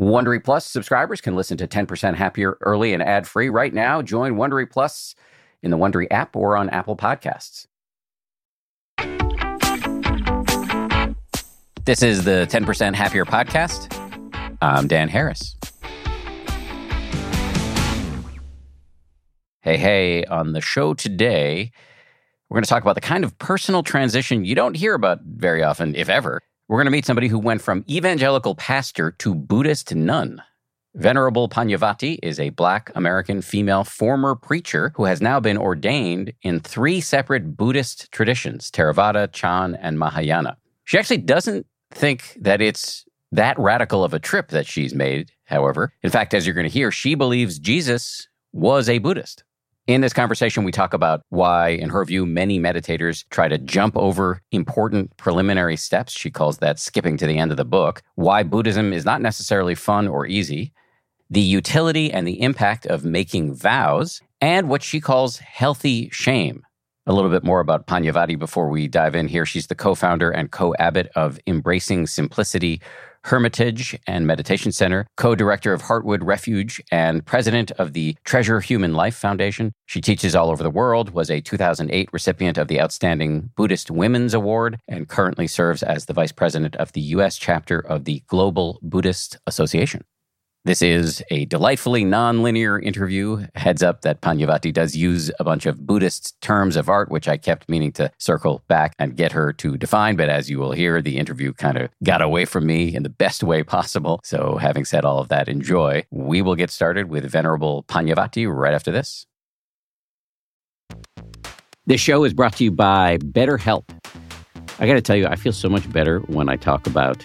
Wondery Plus subscribers can listen to 10% Happier early and ad free right now. Join Wondery Plus in the Wondery app or on Apple Podcasts. This is the 10% Happier podcast. I'm Dan Harris. Hey, hey, on the show today, we're going to talk about the kind of personal transition you don't hear about very often, if ever. We're going to meet somebody who went from evangelical pastor to Buddhist nun. Venerable Pannavati is a Black American female former preacher who has now been ordained in three separate Buddhist traditions Theravada, Chan, and Mahayana. She actually doesn't think that it's that radical of a trip that she's made, however. In fact, as you're going to hear, she believes Jesus was a Buddhist. In this conversation, we talk about why, in her view, many meditators try to jump over important preliminary steps. She calls that skipping to the end of the book. Why Buddhism is not necessarily fun or easy. The utility and the impact of making vows, and what she calls healthy shame. A little bit more about Pannavati before we dive in here. She's the co founder and co abbot of Embracing Simplicity, Hermitage and Meditation Center, co director of Heartwood Refuge, and president of the Treasure Human Life Foundation. She teaches all over the world, was a 2008 recipient of the Outstanding Buddhist Women's Award, and currently serves as the vice president of the U.S. chapter of the Global Buddhist Association. This is a delightfully nonlinear interview. Heads up that Pannavati does use a bunch of Buddhist terms of art, which I kept meaning to circle back and get her to define. But as you will hear, the interview kind of got away from me in the best way possible. So, having said all of that, enjoy. We will get started with Venerable Pannavati right after this. This show is brought to you by BetterHelp. I got to tell you, I feel so much better when I talk about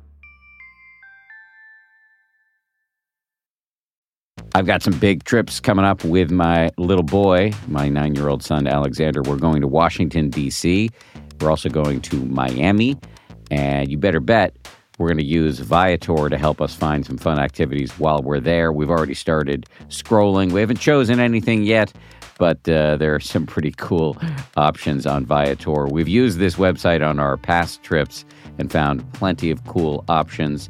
I've got some big trips coming up with my little boy, my nine year old son, Alexander. We're going to Washington, D.C. We're also going to Miami. And you better bet we're going to use Viator to help us find some fun activities while we're there. We've already started scrolling. We haven't chosen anything yet, but uh, there are some pretty cool options on Viator. We've used this website on our past trips and found plenty of cool options.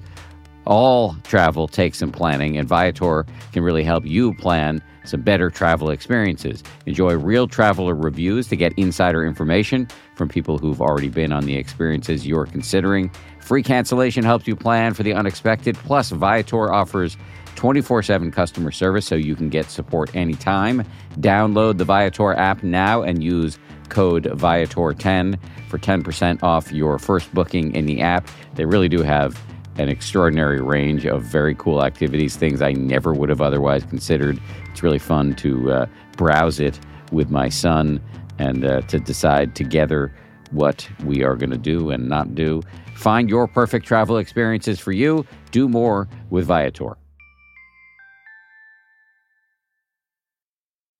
All travel takes some planning, and Viator can really help you plan some better travel experiences. Enjoy real traveler reviews to get insider information from people who've already been on the experiences you're considering. Free cancellation helps you plan for the unexpected. Plus, Viator offers 24 7 customer service so you can get support anytime. Download the Viator app now and use code Viator10 for 10% off your first booking in the app. They really do have an extraordinary range of very cool activities, things I never would have otherwise considered. It's really fun to uh, browse it with my son and uh, to decide together what we are going to do and not do. Find your perfect travel experiences for you. Do more with Viator.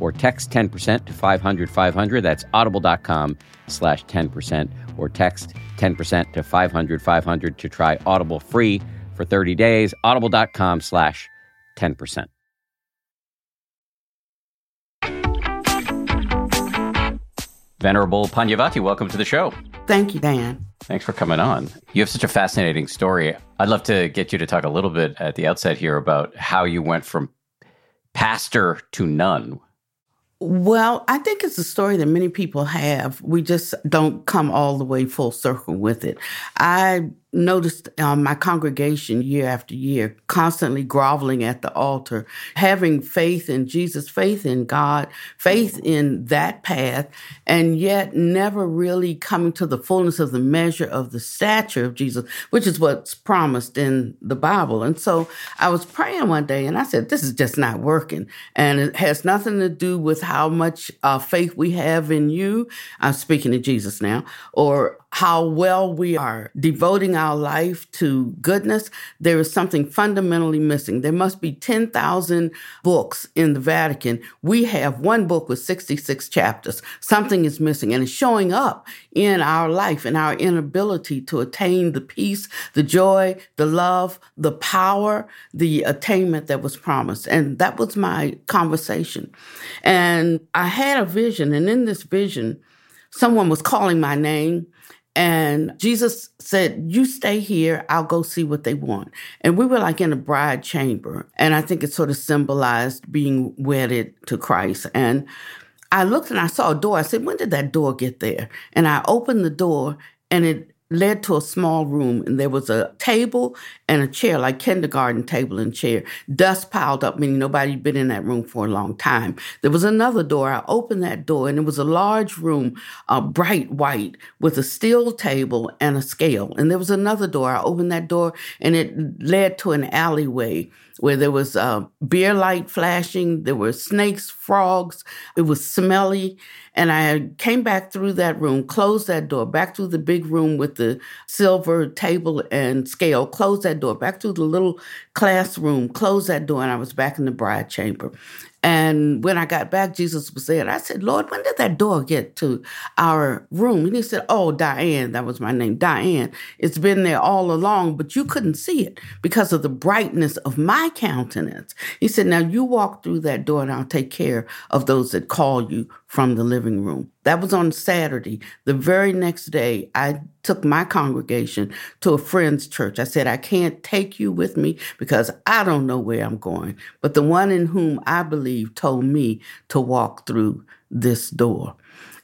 or text 10% to 500 500. That's audible.com slash 10% or text 10% to 500 500 to try Audible free for 30 days. Audible.com slash 10%. Venerable Pannavati, welcome to the show. Thank you, Dan. Thanks for coming on. You have such a fascinating story. I'd love to get you to talk a little bit at the outset here about how you went from pastor to nun. Well, I think it's a story that many people have. We just don't come all the way full circle with it. I noticed um, my congregation year after year constantly groveling at the altar, having faith in Jesus, faith in God, faith in that path, and yet never really coming to the fullness of the measure of the stature of Jesus, which is what's promised in the Bible. And so I was praying one day and I said, This is just not working. And it has nothing to do with how much uh, faith we have in you. I'm speaking to Jesus now, or how well we are devoting our life to goodness, there is something fundamentally missing. There must be 10,000 books in the Vatican. We have one book with 66 chapters. Something is missing and it's showing up in our life and our inability to attain the peace, the joy, the love, the power, the attainment that was promised. And that was my conversation. And I had a vision, and in this vision, someone was calling my name and Jesus said, You stay here, I'll go see what they want. And we were like in a bride chamber. And I think it sort of symbolized being wedded to Christ. And I looked and I saw a door. I said, When did that door get there? And I opened the door and it led to a small room and there was a table and a chair, like kindergarten table and chair, dust piled up, meaning nobody had been in that room for a long time. There was another door. I opened that door and it was a large room, uh, bright white, with a steel table and a scale. And there was another door. I opened that door and it led to an alleyway where there was uh, beer light flashing, there were snakes, frogs. It was smelly. And I came back through that room, closed that door, back through the big room with the silver table and scale, closed that door, back through the little classroom, closed that door, and I was back in the bride chamber. And when I got back, Jesus was there. I said, Lord, when did that door get to our room? And he said, Oh, Diane, that was my name, Diane. It's been there all along, but you couldn't see it because of the brightness of my countenance. He said, Now you walk through that door and I'll take care of those that call you from the living room. That was on Saturday. The very next day, I took my congregation to a friend's church. I said, I can't take you with me because I don't know where I'm going. But the one in whom I believe told me to walk through this door.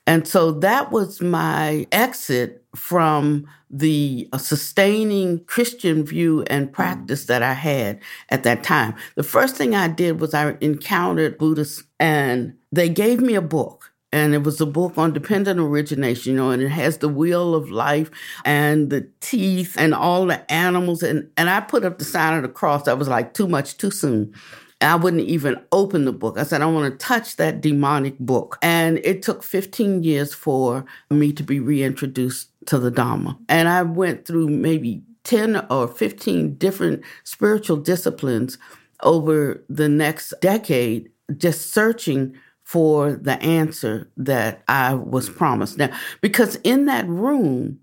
And so that was my exit from the uh, sustaining Christian view and mm. practice that I had at that time. The first thing I did was I encountered Buddhists and they gave me a book and it was a book on dependent origination, you know, and it has the wheel of life and the teeth and all the animals. And, and I put up the sign of the cross. That was like too much too soon. I wouldn't even open the book. I said, I want to touch that demonic book. And it took 15 years for me to be reintroduced to the Dharma. And I went through maybe 10 or 15 different spiritual disciplines over the next decade just searching for the answer that I was promised. Now, because in that room,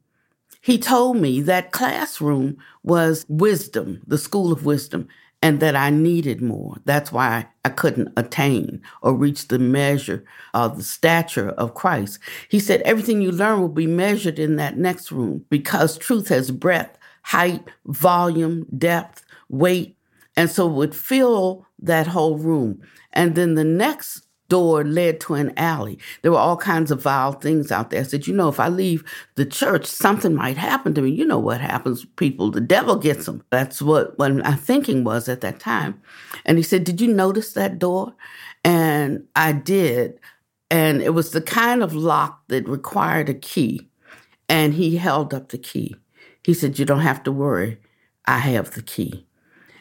he told me that classroom was wisdom, the school of wisdom, and that I needed more. That's why I couldn't attain or reach the measure of the stature of Christ. He said, everything you learn will be measured in that next room because truth has breadth, height, volume, depth, weight. And so would fill that whole room. And then the next door led to an alley. There were all kinds of vile things out there. I said, you know, if I leave the church, something might happen to me. You know what happens, people. The devil gets them. That's what, what my thinking was at that time. And he said, did you notice that door? And I did. And it was the kind of lock that required a key. And he held up the key. He said, you don't have to worry. I have the key.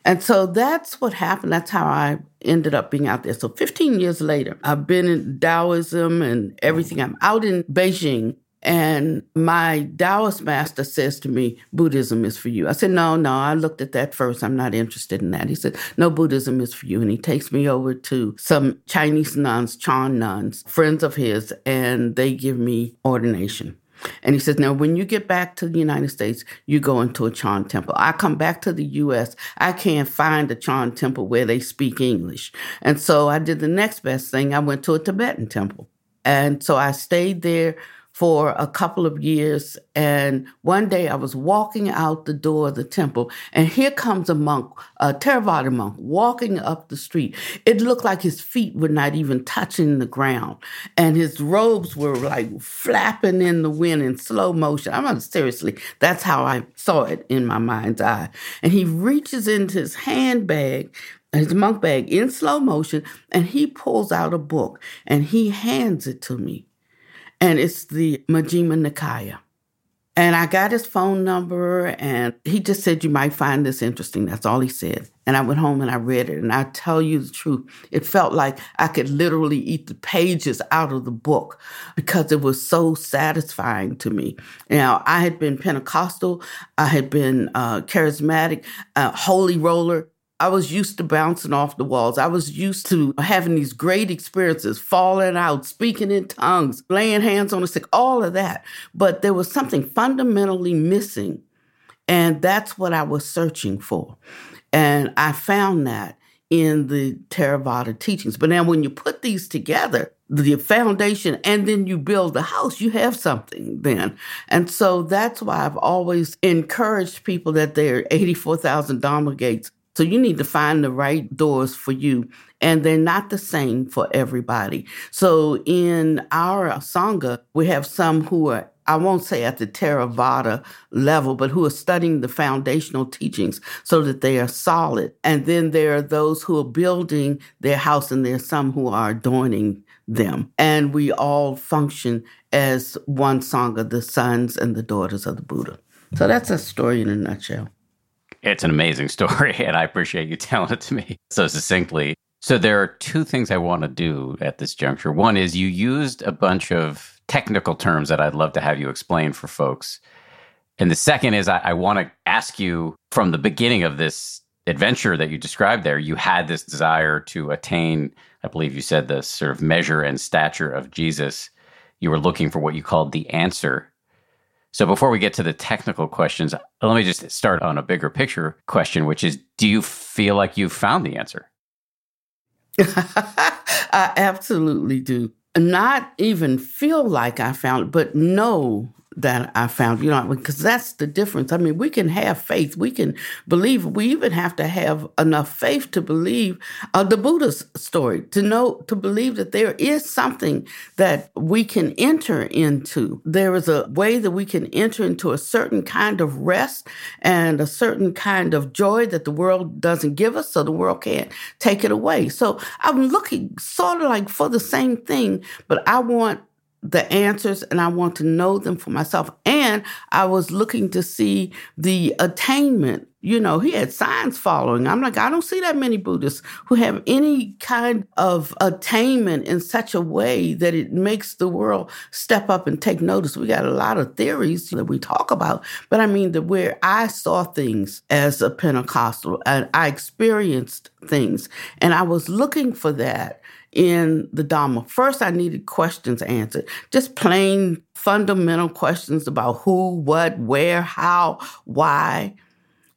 And so that's what happened. That's how I ended up being out there. So 15 years later, I've been in Taoism and everything. I'm out in Beijing and my Taoist master says to me, Buddhism is for you. I said, No, no, I looked at that first. I'm not interested in that. He said, No, Buddhism is for you. And he takes me over to some Chinese nuns, Chan nuns, friends of his, and they give me ordination. And he says, Now, when you get back to the United States, you go into a Chan temple. I come back to the US, I can't find a Chan temple where they speak English. And so I did the next best thing. I went to a Tibetan temple. And so I stayed there for a couple of years. And one day I was walking out the door of the temple, and here comes a monk, a Theravada monk, walking up the street. It looked like his feet were not even touching the ground, and his robes were like flapping in the wind in slow motion. I'm not seriously, that's how I saw it in my mind's eye. And he reaches into his handbag his monk bag in slow motion and he pulls out a book and he hands it to me and it's the Majjhima Nikaya. And I got his phone number, and he just said, You might find this interesting. That's all he said. And I went home and I read it. And I tell you the truth, it felt like I could literally eat the pages out of the book because it was so satisfying to me. Now, I had been Pentecostal, I had been uh, charismatic, uh, holy roller. I was used to bouncing off the walls. I was used to having these great experiences, falling out, speaking in tongues, laying hands on the sick, all of that. But there was something fundamentally missing. And that's what I was searching for. And I found that in the Theravada teachings. But now, when you put these together, the foundation, and then you build the house, you have something then. And so that's why I've always encouraged people that there are 84,000 Dharma gates so you need to find the right doors for you. And they're not the same for everybody. So in our Sangha, we have some who are I won't say at the Theravada level, but who are studying the foundational teachings so that they are solid. And then there are those who are building their house, and there are some who are adorning them. And we all function as one Sangha, the sons and the daughters of the Buddha. So that's a story in a nutshell. It's an amazing story, and I appreciate you telling it to me so succinctly. So, there are two things I want to do at this juncture. One is you used a bunch of technical terms that I'd love to have you explain for folks. And the second is I, I want to ask you from the beginning of this adventure that you described there, you had this desire to attain, I believe you said, the sort of measure and stature of Jesus. You were looking for what you called the answer so before we get to the technical questions, let me just start on a bigger picture question, which is do you feel like you've found the answer? I absolutely do. Not even feel like I found it, but know that I found, you know, because that's the difference. I mean, we can have faith, we can believe, we even have to have enough faith to believe uh, the Buddha's story, to know, to believe that there is something that we can enter into. There is a way that we can enter into a certain kind of rest and a certain kind of joy that the world doesn't give us, so the world can't take it away. So I'm looking sort of like for the same thing, but I want the answers and I want to know them for myself. And I was looking to see the attainment. You know, he had signs following. I'm like, I don't see that many Buddhists who have any kind of attainment in such a way that it makes the world step up and take notice. We got a lot of theories that we talk about, but I mean, that where I saw things as a Pentecostal and I experienced things, and I was looking for that in the Dharma. First, I needed questions answered, just plain fundamental questions about who, what, where, how, why.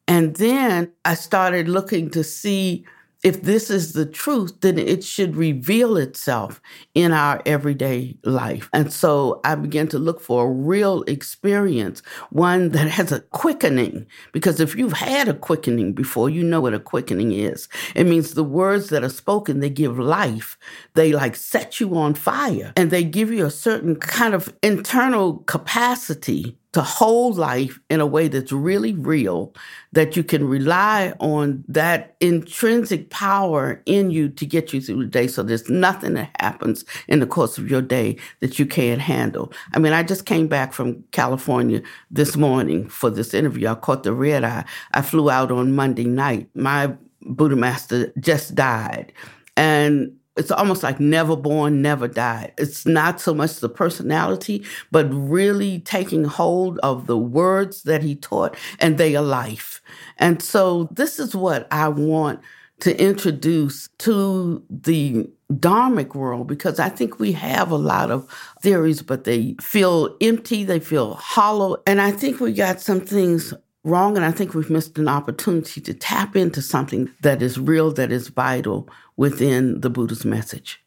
And then I started looking to see if this is the truth, then it should reveal itself in our everyday life. And so I began to look for a real experience, one that has a quickening. Because if you've had a quickening before, you know what a quickening is. It means the words that are spoken, they give life. They like set you on fire and they give you a certain kind of internal capacity to hold life in a way that's really real, that you can rely on that intrinsic power in you to get you through the day. So there's nothing that happens in the course of your day that you can't handle. I mean, I just came back from California this morning for this interview. I caught the red eye. I flew out on Monday night. My Buddha master just died. And it's almost like never born, never died. It's not so much the personality, but really taking hold of the words that he taught and they are life. And so this is what I want to introduce to the Dharmic world because I think we have a lot of theories, but they feel empty, they feel hollow. And I think we got some things wrong. And I think we've missed an opportunity to tap into something that is real, that is vital within the Buddha's message.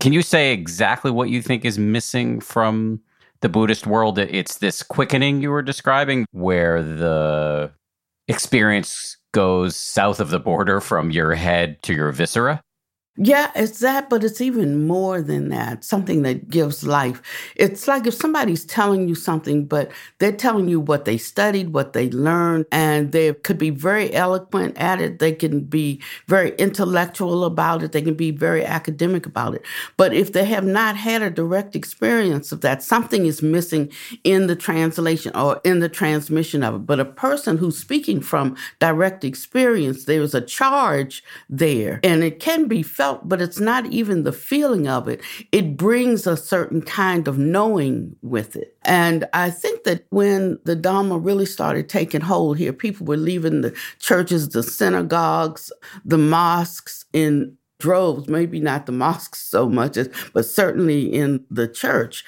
Can you say exactly what you think is missing from the Buddhist world? It's this quickening you were describing where the experience goes south of the border from your head to your viscera? Yeah, it's that, but it's even more than that. Something that gives life. It's like if somebody's telling you something, but they're telling you what they studied, what they learned, and they could be very eloquent at it. They can be very intellectual about it. They can be very academic about it. But if they have not had a direct experience of that, something is missing in the translation or in the transmission of it. But a person who's speaking from direct experience, there's a charge there, and it can be felt but it's not even the feeling of it. It brings a certain kind of knowing with it. And I think that when the Dharma really started taking hold here, people were leaving the churches, the synagogues, the mosques in droves, maybe not the mosques so much as, but certainly in the church.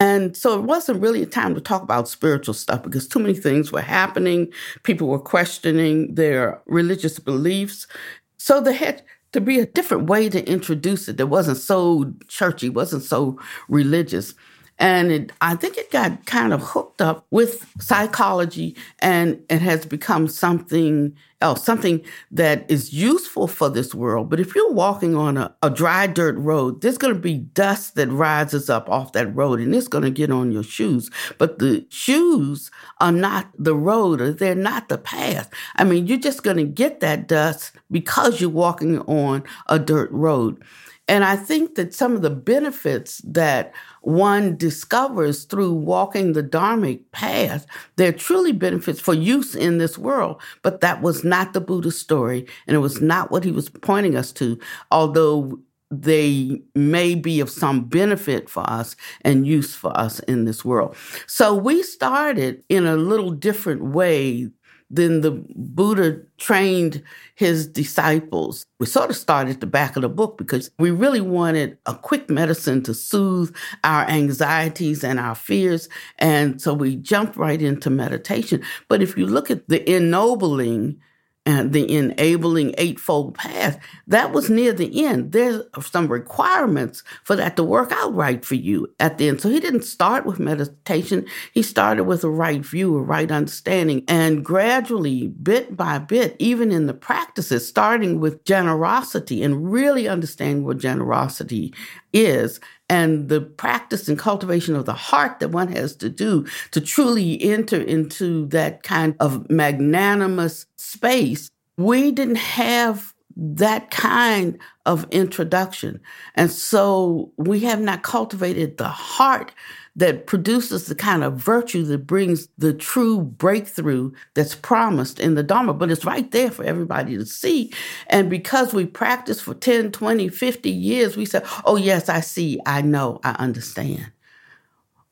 And so it wasn't really a time to talk about spiritual stuff because too many things were happening. People were questioning their religious beliefs. So they had to be a different way to introduce it that wasn't so churchy, wasn't so religious. And it, I think it got kind of hooked up with psychology and it has become something else, something that is useful for this world. But if you're walking on a, a dry dirt road, there's going to be dust that rises up off that road and it's going to get on your shoes. But the shoes are not the road or they're not the path. I mean, you're just going to get that dust because you're walking on a dirt road. And I think that some of the benefits that one discovers through walking the Dharmic path, they're truly benefits for use in this world. But that was not the Buddha story, and it was not what he was pointing us to, although they may be of some benefit for us and use for us in this world. So we started in a little different way then the Buddha trained his disciples. We sort of started at the back of the book because we really wanted a quick medicine to soothe our anxieties and our fears. And so we jumped right into meditation. But if you look at the ennobling and the enabling eightfold path, that was near the end. There's some requirements for that to work out right for you at the end. So he didn't start with meditation. He started with a right view, a right understanding, and gradually, bit by bit, even in the practices, starting with generosity and really understanding what generosity is and the practice and cultivation of the heart that one has to do to truly enter into that kind of magnanimous space, we didn't have that kind of introduction. And so we have not cultivated the heart that produces the kind of virtue that brings the true breakthrough that's promised in the Dharma. But it's right there for everybody to see. And because we practice for 10, 20, 50 years, we say, oh, yes, I see, I know, I understand.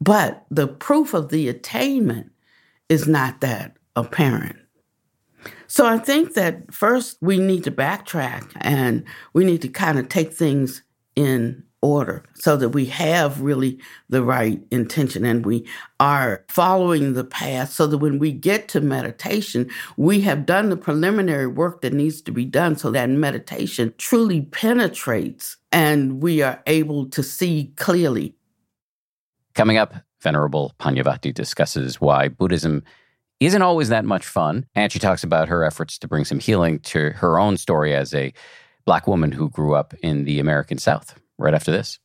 But the proof of the attainment is not that apparent. So I think that first we need to backtrack and we need to kind of take things in order so that we have really the right intention and we are following the path so that when we get to meditation, we have done the preliminary work that needs to be done so that meditation truly penetrates and we are able to see clearly. Coming up, Venerable Pannavati discusses why Buddhism isn't always that much fun. And she talks about her efforts to bring some healing to her own story as a Black woman who grew up in the American South right after this.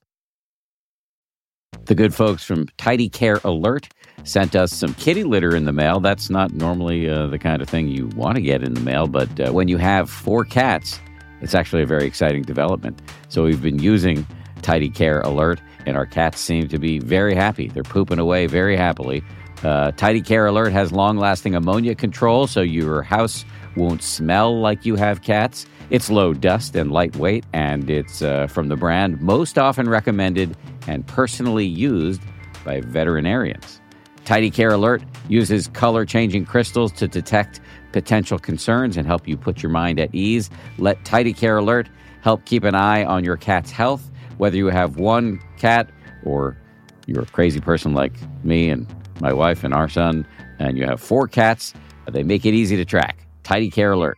The good folks from Tidy Care Alert sent us some kitty litter in the mail. That's not normally uh, the kind of thing you want to get in the mail, but uh, when you have four cats, it's actually a very exciting development. So we've been using Tidy Care Alert, and our cats seem to be very happy. They're pooping away very happily. Uh, Tidy Care Alert has long lasting ammonia control, so your house won't smell like you have cats. It's low dust and lightweight, and it's uh, from the brand most often recommended and personally used by veterinarians. Tidy Care Alert uses color changing crystals to detect potential concerns and help you put your mind at ease. Let Tidy Care Alert help keep an eye on your cat's health, whether you have one cat or you're a crazy person like me and my wife and our son, and you have four cats. They make it easy to track. Tidy Care Alert.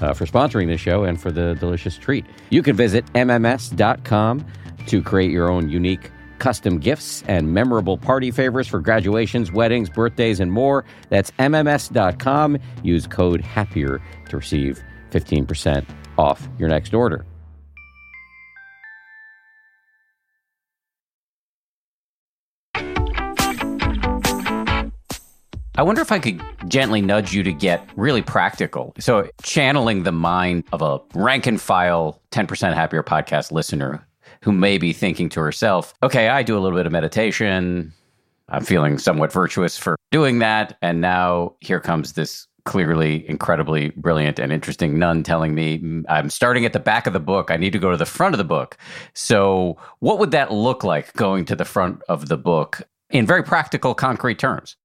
Uh, for sponsoring this show and for the delicious treat. You can visit MMS.com to create your own unique custom gifts and memorable party favors for graduations, weddings, birthdays, and more. That's MMS.com. Use code HAPPIER to receive 15% off your next order. I wonder if I could gently nudge you to get really practical. So, channeling the mind of a rank and file 10% happier podcast listener who may be thinking to herself, okay, I do a little bit of meditation. I'm feeling somewhat virtuous for doing that. And now here comes this clearly incredibly brilliant and interesting nun telling me mm, I'm starting at the back of the book. I need to go to the front of the book. So, what would that look like going to the front of the book in very practical, concrete terms?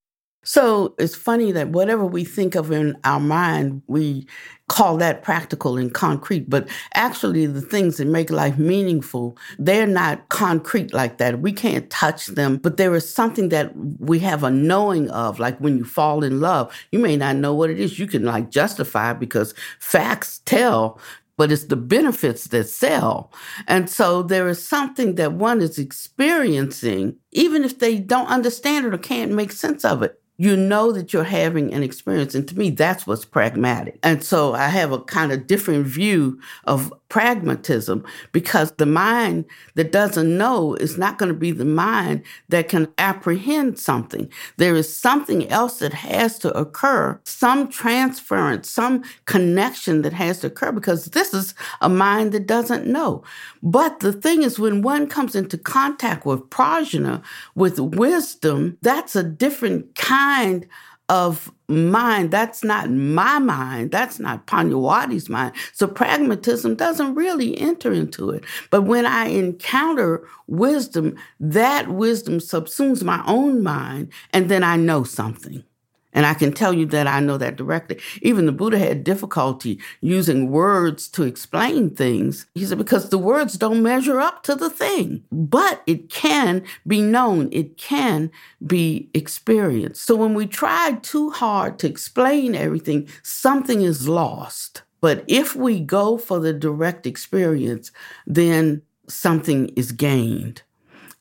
So it's funny that whatever we think of in our mind, we call that practical and concrete. But actually, the things that make life meaningful, they're not concrete like that. We can't touch them, but there is something that we have a knowing of. Like when you fall in love, you may not know what it is. You can like justify because facts tell but it's the benefits that sell. And so there is something that one is experiencing, even if they don't understand it or can't make sense of it you know that you're having an experience. And to me, that's what's pragmatic. And so I have a kind of different view of pragmatism because the mind that doesn't know is not going to be the mind that can apprehend something. There is something else that has to occur, some transference, some connection that has to occur because this is a mind that doesn't know. But the thing is, when one comes into contact with prajna, with wisdom, that's a different kind of mind. That's not my mind. That's not Pannavati's mind. So pragmatism doesn't really enter into it. But when I encounter wisdom, that wisdom subsumes my own mind, and then I know something. And I can tell you that I know that directly. Even the Buddha had difficulty using words to explain things. He said, because the words don't measure up to the thing, but it can be known, it can be experienced. So when we try too hard to explain everything, something is lost. But if we go for the direct experience, then something is gained.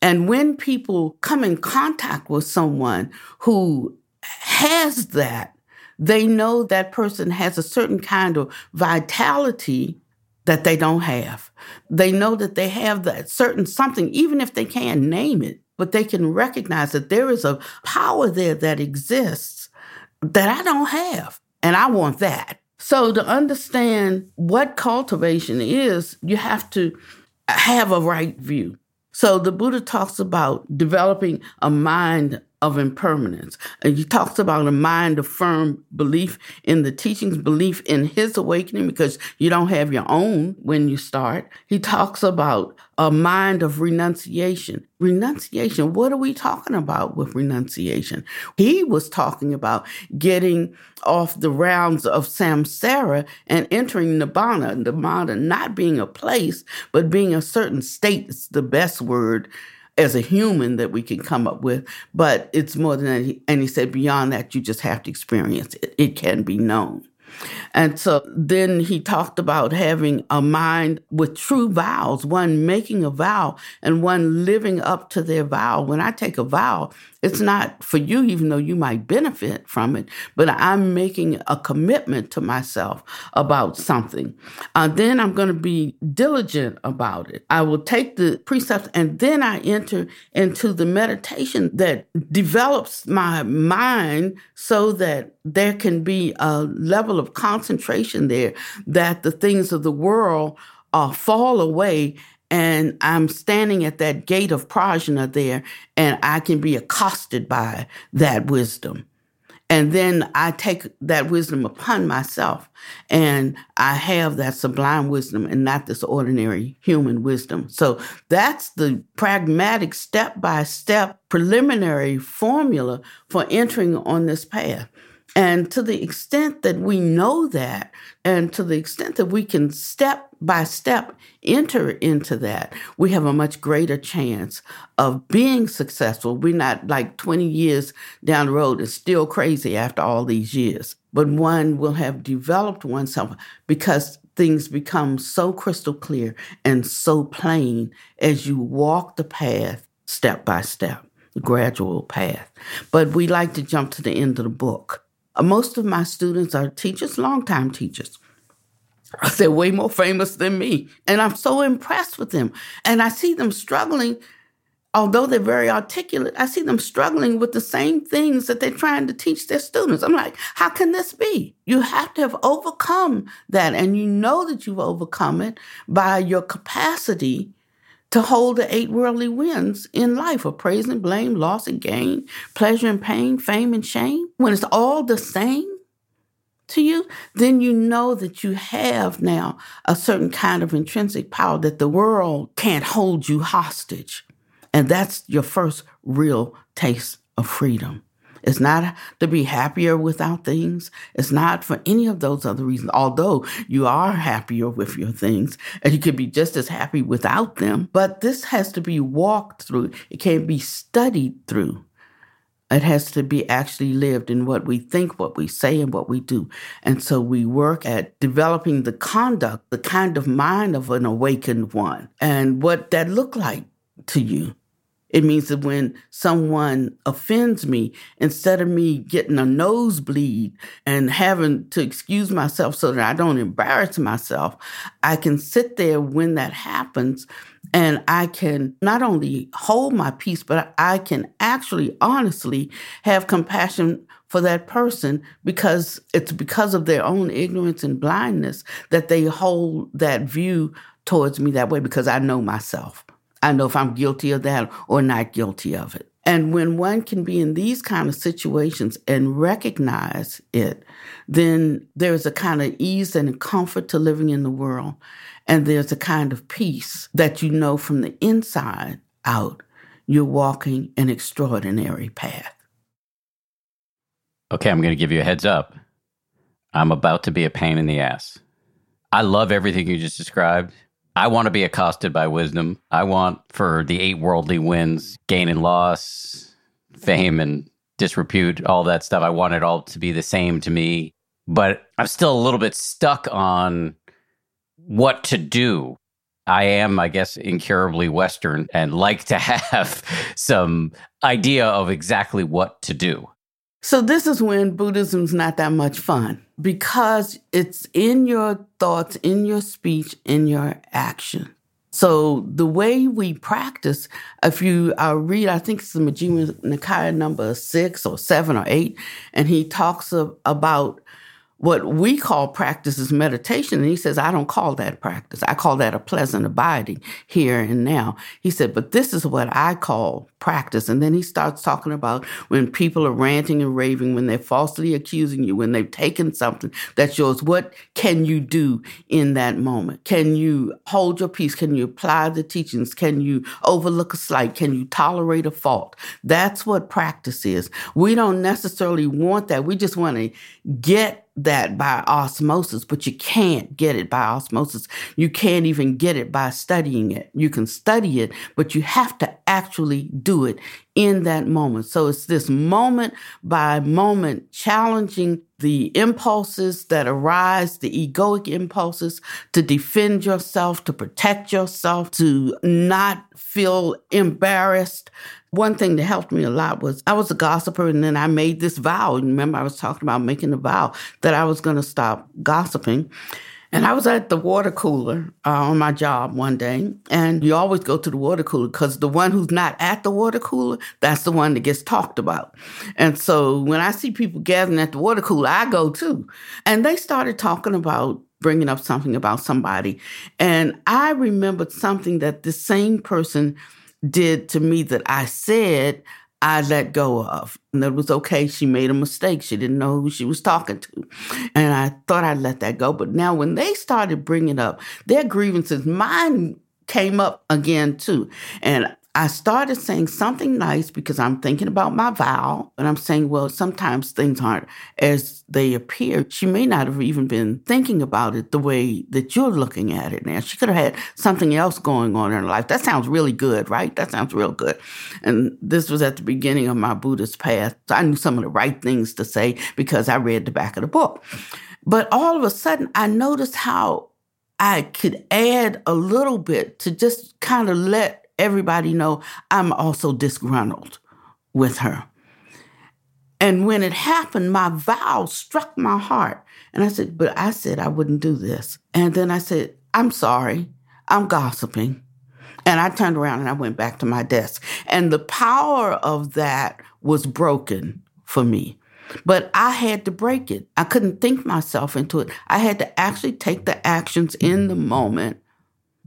And when people come in contact with someone who has that, they know that person has a certain kind of vitality that they don't have. They know that they have that certain something, even if they can't name it, but they can recognize that there is a power there that exists that I don't have. And I want that. So, to understand what cultivation is, you have to have a right view. So, the Buddha talks about developing a mind of impermanence. And he talks about a mind of firm belief in the teachings, belief in his awakening, because you don't have your own when you start. He talks about a mind of renunciation. Renunciation, what are we talking about with renunciation? He was talking about getting off the rounds of samsara and entering nibbana. Nibbana not being a place, but being a certain state. It's the best word as a human that we can come up with, but it's more than that. And he said, beyond that, you just have to experience it. It can be known. And so then he talked about having a mind with true vows, one making a vow and one living up to their vow. When I take a vow, it's not for you, even though you might benefit from it, but I'm making a commitment to myself about something. Uh, then I'm going to be diligent about it. I will take the precepts and then I enter into the meditation that develops my mind so that there can be a level of concentration there that the things of the world uh, fall away and I'm standing at that gate of prajna there, and I can be accosted by that wisdom. And then I take that wisdom upon myself, and I have that sublime wisdom and not this ordinary human wisdom. So that's the pragmatic step by step preliminary formula for entering on this path. And to the extent that we know that, and to the extent that we can step by step enter into that, we have a much greater chance of being successful. We're not like 20 years down the road and still crazy after all these years, but one will have developed oneself because things become so crystal clear and so plain as you walk the path step by step, the gradual path. But we like to jump to the end of the book Uh, most of my students are teachers, longtime teachers. They're way more famous than me. And I'm so impressed with them. And I see them struggling, although they're very articulate, I see them struggling with the same things that they're trying to teach their students. I'm like, how can this be? You have to have overcome that. And you know that you've overcome it by your capacity to hold the eight worldly winds in life of praise and blame, loss and gain, pleasure and pain, fame and shame, when it's all the same to you, then you know that you have now a certain kind of intrinsic power that the world can't hold you hostage. And that's your first real taste of freedom. It's not to be happier without things. It's not for any of those other reasons, although you are happier with your things and you can be just as happy without them. But this has to be walked through, it can't be studied through. It has to be actually lived in what we think, what we say, and what we do. And so we work at developing the conduct, the kind of mind of an awakened one, and what that look like to you. It means that when someone offends me, instead of me getting a nosebleed and having to excuse myself so that I don't embarrass myself, I can sit there when that happens and I can not only hold my peace, but I can actually honestly have compassion for that person because it's because of their own ignorance and blindness that they hold that view towards me that way because I know myself. I know if I'm guilty of that or not guilty of it. And when one can be in these kind of situations and recognize it, then there's a kind of ease and comfort to living in the world. And there's a kind of peace that you know from the inside out, you're walking an extraordinary path. Okay, I'm going to give you a heads up. I'm about to be a pain in the ass. I love everything you just described. I want to be accosted by wisdom. I want for the eight worldly winds, gain and loss, fame and disrepute, all that stuff. I want it all to be the same to me. But I'm still a little bit stuck on what to do. I am, I guess, incurably Western and like to have some idea of exactly what to do. So, this is when Buddhism's not that much fun because it's in your thoughts, in your speech, in your action. So, the way we practice, if you uh, read, I think it's the Majjhima Nikaya number six or seven or eight, and he talks of, about what we call practice is meditation. And he says, I don't call that practice. I call that a pleasant abiding here and now. He said, but this is what I call practice. And then he starts talking about when people are ranting and raving, when they're falsely accusing you, when they've taken something that's yours. What can you do in that moment? Can you hold your peace? Can you apply the teachings? Can you overlook a slight? Can you tolerate a fault? That's what practice is. We don't necessarily want that. We just want to get that by osmosis, but you can't get it by osmosis. You can't even get it by studying it. You can study it, but you have to actually do it in that moment. So it's this moment by moment challenging the impulses that arise, the egoic impulses to defend yourself, to protect yourself, to not feel embarrassed, one thing that helped me a lot was I was a gossiper and then I made this vow. Remember, I was talking about making a vow that I was going to stop gossiping. And I was at the water cooler uh, on my job one day, and you always go to the water cooler because the one who's not at the water cooler, that's the one that gets talked about. And so when I see people gathering at the water cooler, I go too. And they started talking about bringing up something about somebody. And I remembered something that the same person did to me that I said I let go of. And it was okay. She made a mistake. She didn't know who she was talking to. And I thought I'd let that go. But now when they started bringing up their grievances, mine came up again too. And I started saying something nice because I'm thinking about my vow. And I'm saying, well, sometimes things aren't as they appear. She may not have even been thinking about it the way that you're looking at it now. She could have had something else going on in her life. That sounds really good, right? That sounds real good. And this was at the beginning of my Buddhist path. So I knew some of the right things to say because I read the back of the book. But all of a sudden, I noticed how I could add a little bit to just kind of let everybody know I'm also disgruntled with her. And when it happened, my vow struck my heart. And I said, But I said I wouldn't do this. And then I said, I'm sorry. I'm gossiping. And I turned around and I went back to my desk. And the power of that was broken for me. But I had to break it. I couldn't think myself into it. I had to actually take the actions in the moment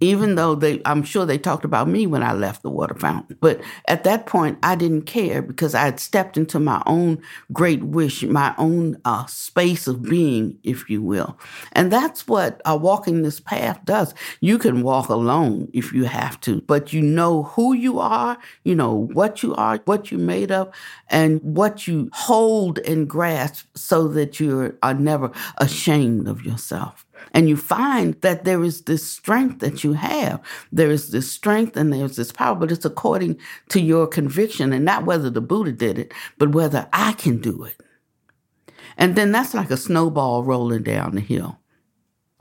even though they i'm sure they talked about me when i left the water fountain. But at that point i didn't care because i had stepped into my own great wish my own uh, space of being if you will. And that's what uh, walking this path does. You can walk alone if you have to but you know who you are you know what you are what you're made of and what you hold and grasp so that you are never ashamed of yourself and you find that there is this strength that you have. There is this strength and there's this power, but it's according to your conviction and not whether the Buddha did it, but whether I can do it. And then that's like a snowball rolling down the hill.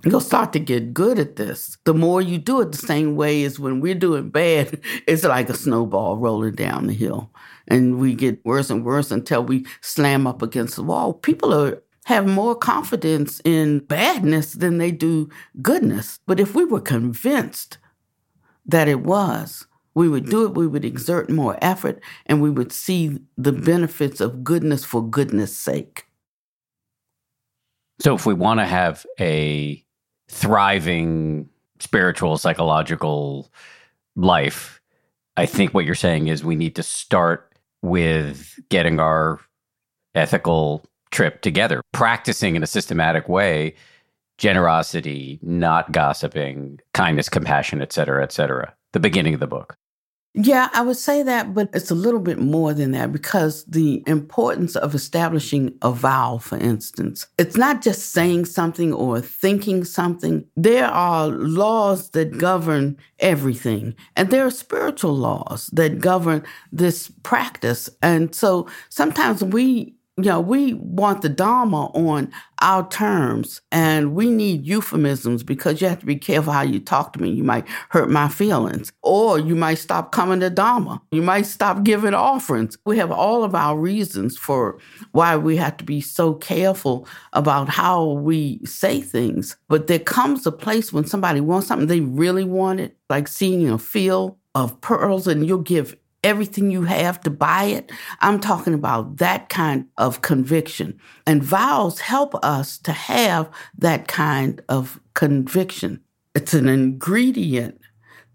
You'll start to get good at this. The more you do it, the same way as when we're doing bad, it's like a snowball rolling down the hill. And we get worse and worse until we slam up against the wall. People are have more confidence in badness than they do goodness. But if we were convinced that it was, we would do it, we would exert more effort, and we would see the benefits of goodness for goodness sake. So, if we want to have a thriving spiritual, psychological life, I think what you're saying is we need to start with getting our ethical trip together, practicing in a systematic way generosity, not gossiping, kindness, compassion, et cetera, et cetera. The beginning of the book. Yeah, I would say that, but it's a little bit more than that because the importance of establishing a vow, for instance, it's not just saying something or thinking something. There are laws that govern everything, and there are spiritual laws that govern this practice. And so sometimes we you know, we want the Dharma on our terms and we need euphemisms because you have to be careful how you talk to me. You might hurt my feelings or you might stop coming to Dharma. You might stop giving offerings. We have all of our reasons for why we have to be so careful about how we say things. But there comes a place when somebody wants something, they really want it, like seeing a field of pearls and you'll give everything you have to buy it. I'm talking about that kind of conviction. And vows help us to have that kind of conviction. It's an ingredient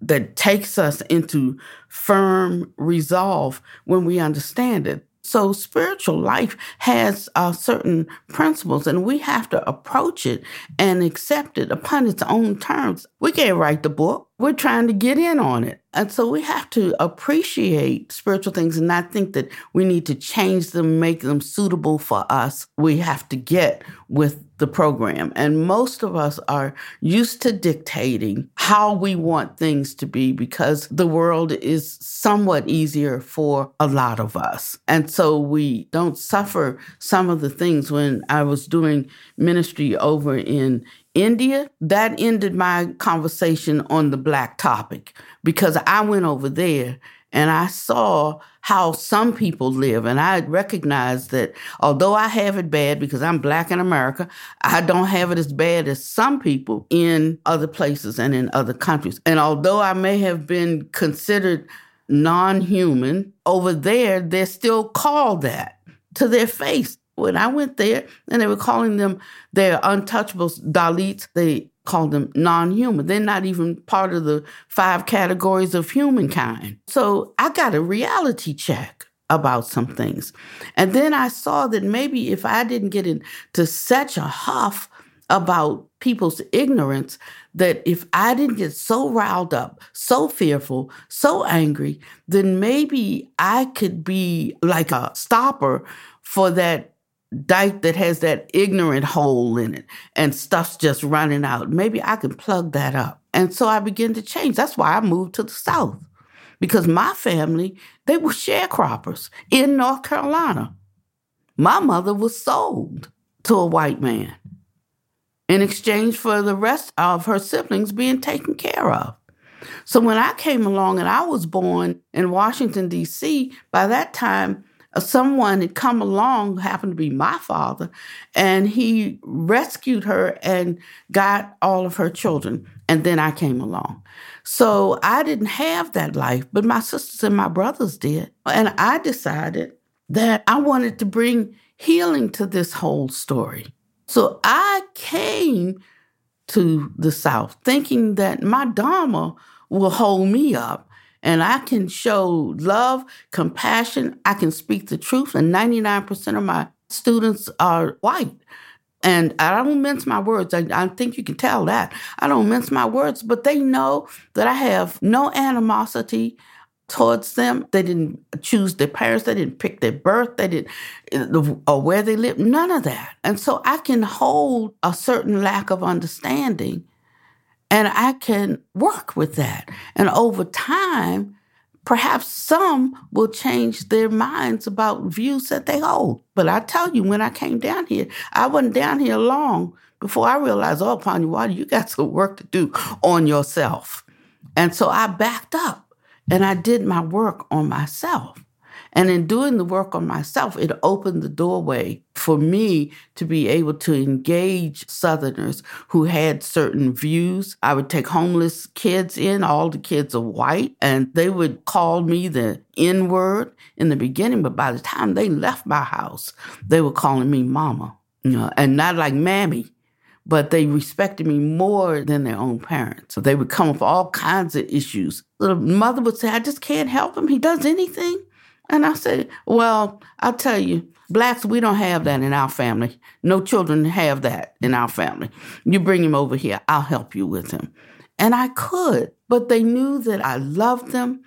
that takes us into firm resolve when we understand it. So spiritual life has uh, certain principles, and we have to approach it and accept it upon its own terms. We can't write the book. We're trying to get in on it. And so we have to appreciate spiritual things and not think that we need to change them, make them suitable for us. We have to get with the program. And most of us are used to dictating how we want things to be because the world is somewhat easier for a lot of us. And so we don't suffer some of the things when I was doing ministry over in India, that ended my conversation on the black topic because I went over there and I saw how some people live. And I recognized that although I have it bad because I'm black in America, I don't have it as bad as some people in other places and in other countries. And although I may have been considered non human, over there, they're still called that to their face when I went there and they were calling them their untouchables, Dalits, they called them non human. They're not even part of the five categories of humankind. So I got a reality check about some things. And then I saw that maybe if I didn't get into such a huff about people's ignorance, that if I didn't get so riled up, so fearful, so angry, then maybe I could be like a stopper for that dike that has that ignorant hole in it and stuff's just running out. Maybe I can plug that up. And so I began to change. That's why I moved to the South because my family, they were sharecroppers in North Carolina. My mother was sold to a white man in exchange for the rest of her siblings being taken care of. So when I came along and I was born in Washington, D.C., by that time, someone had come along, happened to be my father, and he rescued her and got all of her children. And then I came along. So I didn't have that life, but my sisters and my brothers did. And I decided that I wanted to bring healing to this whole story. So I came to the South thinking that my Dharma will hold me up and I can show love, compassion. I can speak the truth. And 99% of my students are white. And I don't mince my words. I, I, think you can tell that. I don't mince my words, but they know that I have no animosity towards them. They didn't choose their parents. They didn't pick their birth. They didn't, eh, or where they live. None of that. And so I can hold a certain lack of understanding and I can work with that. And over time, perhaps some will change their minds about views that they hold. But I tell you, when I came down here, I wasn't down here long before I realized, oh, Water, you got some work to do on yourself. And so I backed up and I did my work on myself. And in doing the work on myself, it opened the doorway for me to be able to engage Southerners who had certain views. I would take homeless kids in, all the kids are white, and they would call me the N word in the beginning, but by the time they left my house, they were calling me mama, you know, and not like mammy but they respected me more than their own parents. So they would come up with all kinds of issues. The mother would say, I just can't help him. He does anything. And I said, Well, I'll tell you, blacks, we don't have that in our family. No children have that in our family. You bring him over here, I'll help you with him. And I could, but they knew that I loved them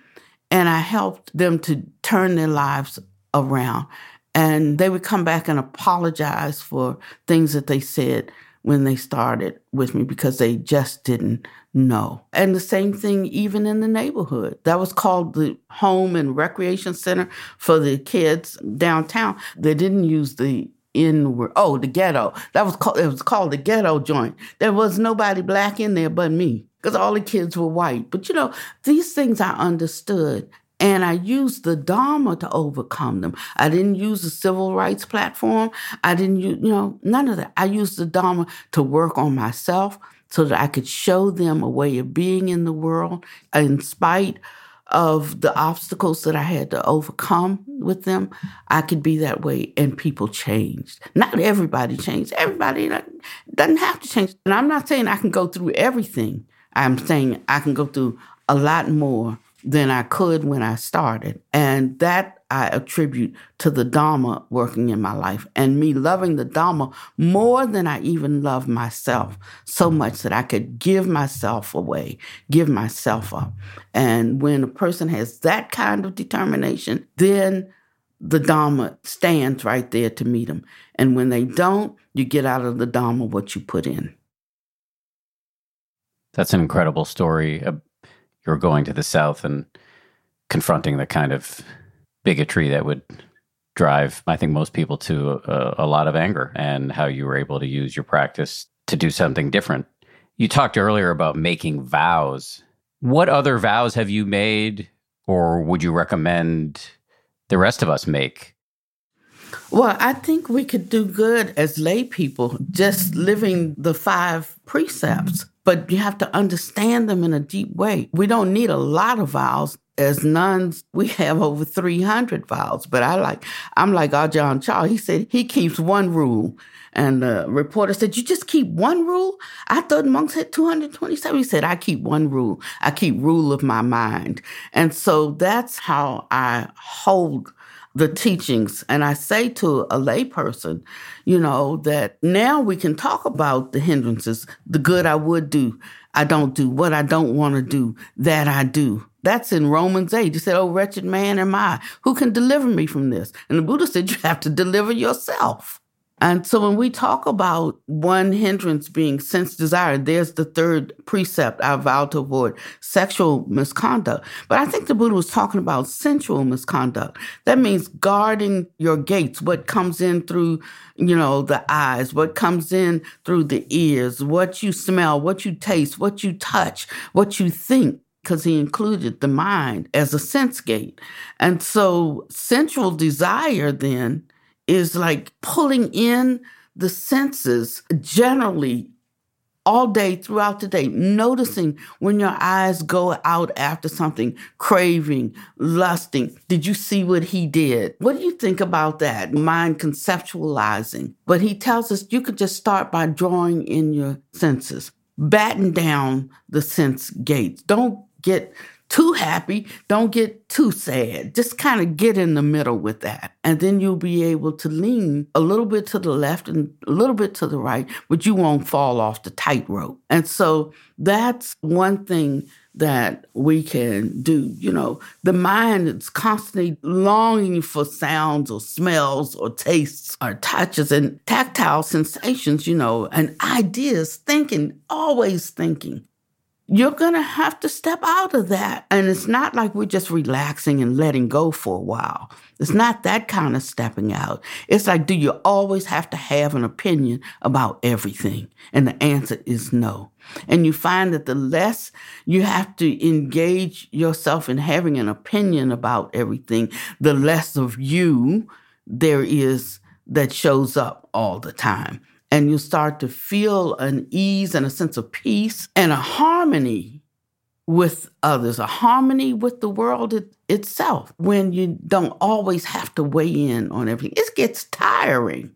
and I helped them to turn their lives around. And they would come back and apologize for things that they said when they started with me because they just didn't know. And the same thing even in the neighborhood. That was called the Home and Recreation Center for the kids downtown. They didn't use the N word. Oh, the ghetto. That was called it was called the ghetto joint. There was nobody black in there but me. Because all the kids were white. But you know, these things I understood and I used the Dharma to overcome them. I didn't use the civil rights platform. I didn't use, you know, none of that. I used the Dharma to work on myself so that I could show them a way of being in the world in spite of the obstacles that I had to overcome with them, I could be that way and people changed. Not everybody changed. Everybody doesn't have to change. And I'm not saying I can go through everything. I'm saying I can go through a lot more than I could when I started. And that I attribute to the Dharma working in my life and me loving the Dharma more than I even love myself, so much that I could give myself away, give myself up. And when a person has that kind of determination, then the Dharma stands right there to meet them. And when they don't, you get out of the Dharma what you put in. That's an incredible story. Uh, You're going to the South and confronting the kind of bigotry that would drive, I think, most people to a, a lot of anger and how you were able to use your practice to do something different. You talked earlier about making vows. What other vows have you made, or would you recommend the rest of us make? Well, I think we could do good as lay people just living the five precepts, but you have to understand them in a deep way. We don't need a lot of vows as nuns, we have over 300 vows. But I like, I'm like Ajahn Chah. He said he keeps one rule. And the reporter said, You just keep one rule? I thought monks had 227. He said, I keep one rule. I keep rule of my mind. And so that's how I hold the teachings. And I say to a layperson, you know, that now we can talk about the hindrances, the good I would do, I don't do, what I don't want to do, that I do. That's in Romans 8. He said, Oh, wretched man am I. Who can deliver me from this? And the Buddha said, You have to deliver yourself. And so when we talk about one hindrance being sense desire, there's the third precept, I vow to avoid sexual misconduct. But I think the Buddha was talking about sensual misconduct. That means guarding your gates, what comes in through, you know, the eyes, what comes in through the ears, what you smell, what you taste, what you touch, what you think because he included the mind as a sense gate. And so sensual desire then is like pulling in the senses generally all day throughout the day, noticing when your eyes go out after something, craving, lusting. Did you see what he did? What do you think about that? Mind conceptualizing. But he tells us you could just start by drawing in your senses, batten down the sense gates. Don't get too happy, don't get too sad. Just kind of get in the middle with that. And then you'll be able to lean a little bit to the left and a little bit to the right, but you won't fall off the tightrope. And so that's one thing that we can do. You know, the mind is constantly longing for sounds or smells or tastes or touches and tactile sensations, you know, and ideas, thinking, always thinking you're going to have to step out of that. And it's not like we're just relaxing and letting go for a while. It's not that kind of stepping out. It's like, do you always have to have an opinion about everything? And the answer is no. And you find that the less you have to engage yourself in having an opinion about everything, the less of you there is that shows up all the time and you start to feel an ease and a sense of peace and a harmony with others, a harmony with the world it, itself when you don't always have to weigh in on everything. It gets tiring.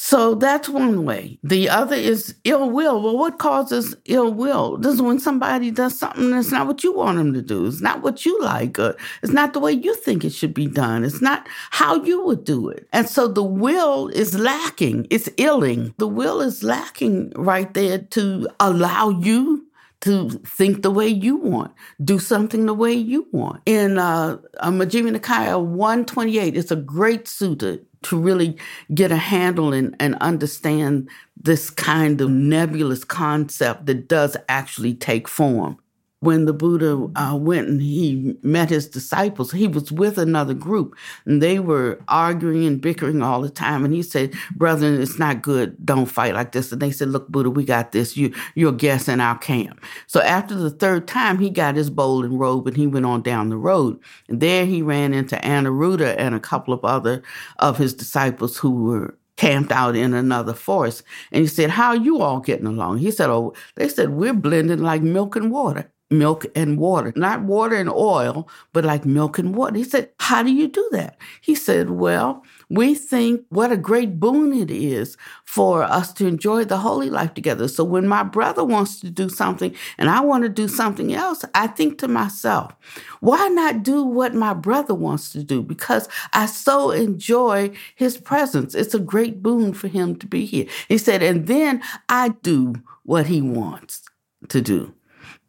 So that's one way. The other is ill will. Well, what causes ill will? This is when somebody does something that's not what you want them to do. It's not what you like. It's not the way you think it should be done. It's not how you would do it. And so the will is lacking. It's illing. The will is lacking right there to allow you to think the way you want, do something the way you want. In uh, Majjhima Nikaya 128, it's a great sutta to really get a handle and, and understand this kind of nebulous concept that does actually take form when the Buddha uh, went and he met his disciples, he was with another group and they were arguing and bickering all the time. And he said, Brethren, it's not good. Don't fight like this. And they said, Look, Buddha, we got this. You, you're in our camp. So after the third time, he got his bowl and robe and he went on down the road. And there he ran into Anuruddha and a couple of other of his disciples who were camped out in another forest. And he said, How are you all getting along? He said, Oh, they said, We're blending like milk and water. Milk and water, not water and oil, but like milk and water. He said, How do you do that? He said, Well, we think what a great boon it is for us to enjoy the holy life together. So when my brother wants to do something and I want to do something else, I think to myself, why not do what my brother wants to do? Because I so enjoy his presence. It's a great boon for him to be here. He said, and then I do what he wants to do.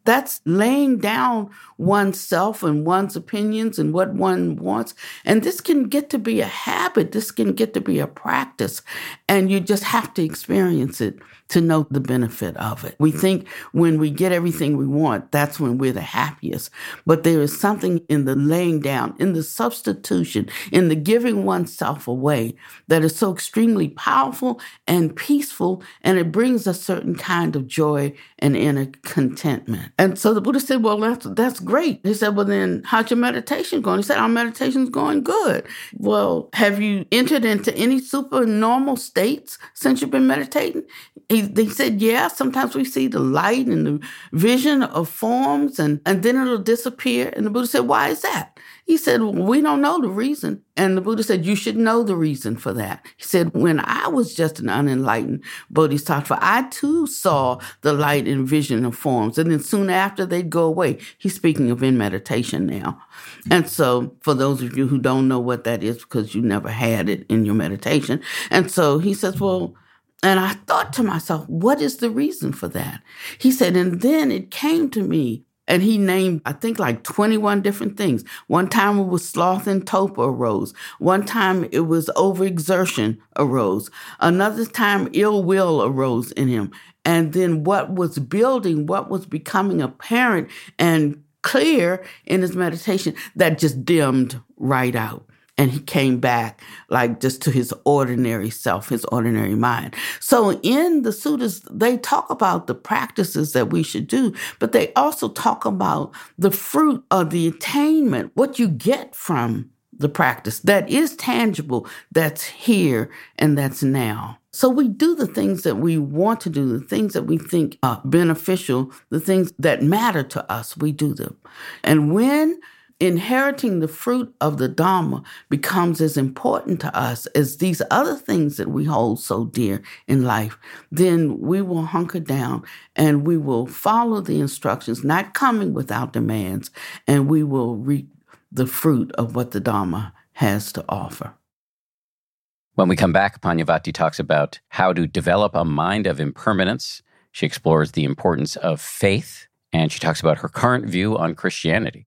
That's laying down oneself and one's opinions and what one wants. And this can get to be a habit. This can get to be a practice. And you just have to experience it to know the benefit of it. We think when we get everything we want, that's when we're the happiest. But there is something in the laying down, in the substitution, in the giving oneself away that is so extremely powerful and peaceful, and it brings a certain kind of joy and inner contentment. And so the Buddha said, Well, that's, that's great. He said, Well, then how's your meditation going? He said, Our meditation's going good. Well, have you entered into any super normal states since you've been meditating? He, they said, yeah, sometimes we see the light and the vision of forms and, and then it'll disappear. And the Buddha said, why is that? He said, well, we don't know the reason. And the Buddha said, you should know the reason for that. He said, when I was just an unenlightened bodhisattva, I too saw the light and vision of forms. And then soon after they'd go away. He's speaking of in meditation now. And so for those of you who don't know what that is because you never had it in your meditation. And so he says, well, and I thought to myself, what is the reason for that? He said, and then it came to me and he named, I think, like 21 different things. One time it was sloth and torpor arose. One time it was overexertion arose. Another time ill will arose in him. And then what was building, what was becoming apparent and clear in his meditation, that just dimmed right out and he came back like just to his ordinary self, his ordinary mind. So in the suttas, they talk about the practices that we should do, but they also talk about the fruit of the attainment, what you get from the practice that is tangible, that's here and that's now. So we do the things that we want to do, the things that we think are beneficial, the things that matter to us, we do them. And when inheriting the fruit of the Dharma becomes as important to us as these other things that we hold so dear in life, then we will hunker down and we will follow the instructions, not coming without demands, and we will reap the fruit of what the Dharma has to offer. When we come back, Pannavati talks about how to develop a mind of impermanence. She explores the importance of faith, and she talks about her current view on Christianity.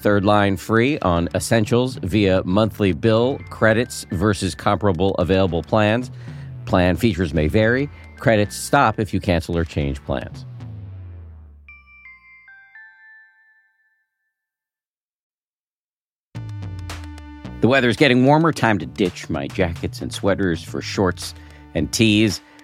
Third line free on essentials via monthly bill credits versus comparable available plans. Plan features may vary. Credits stop if you cancel or change plans. The weather is getting warmer. Time to ditch my jackets and sweaters for shorts and tees.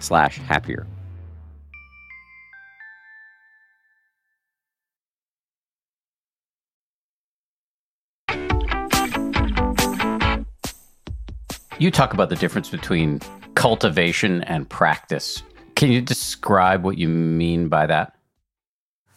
happier. You talk about the difference between cultivation and practice. Can you describe what you mean by that?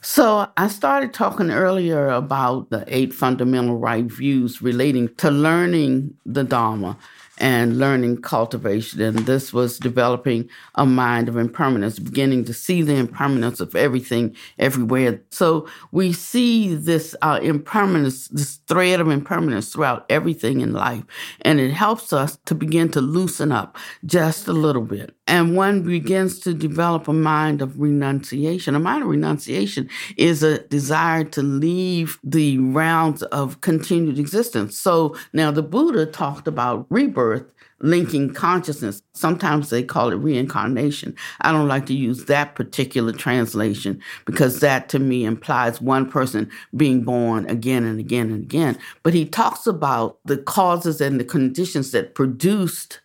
So, I started talking earlier about the eight fundamental right views relating to learning the Dharma and learning cultivation. And this was developing a mind of impermanence, beginning to see the impermanence of everything everywhere. So we see this uh, impermanence, this thread of impermanence throughout everything in life. And it helps us to begin to loosen up just a little bit. And one begins to develop a mind of renunciation. A mind of renunciation is a desire to leave the rounds of continued existence. So now the Buddha talked about rebirth linking consciousness. Sometimes they call it reincarnation. I don't like to use that particular translation because that to me implies one person being born again and again and again. But he talks about the causes and the conditions that produced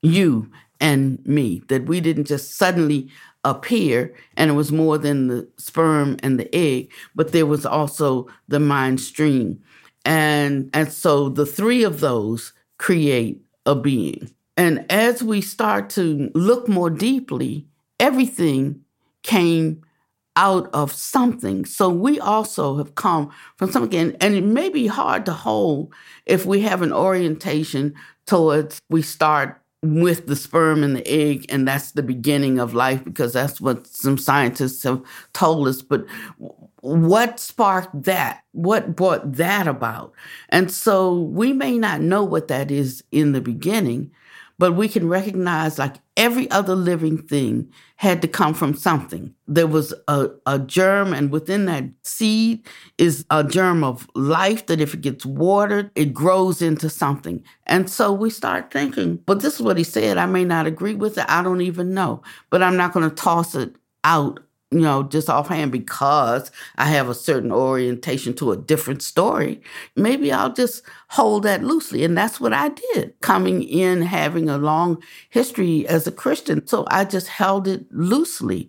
you and me, that we didn't just suddenly appear and it was more than the sperm and the egg, but there was also the mind stream. And, and so the three of those create a being. And as we start to look more deeply, everything came out of something. So we also have come from something, and it may be hard to hold if we have an orientation towards we start with the sperm and the egg, and that's the beginning of life because that's what some scientists have told us. But what sparked that? What brought that about? And so we may not know what that is in the beginning, but we can recognize like every other living thing had to come from something. There was a, a germ, and within that seed is a germ of life that if it gets watered, it grows into something. And so we start thinking, but this is what he said. I may not agree with it. I don't even know, but I'm not going to toss it out you know, just offhand because I have a certain orientation to a different story, maybe I'll just hold that loosely. And that's what I did, coming in having a long history as a Christian. So I just held it loosely.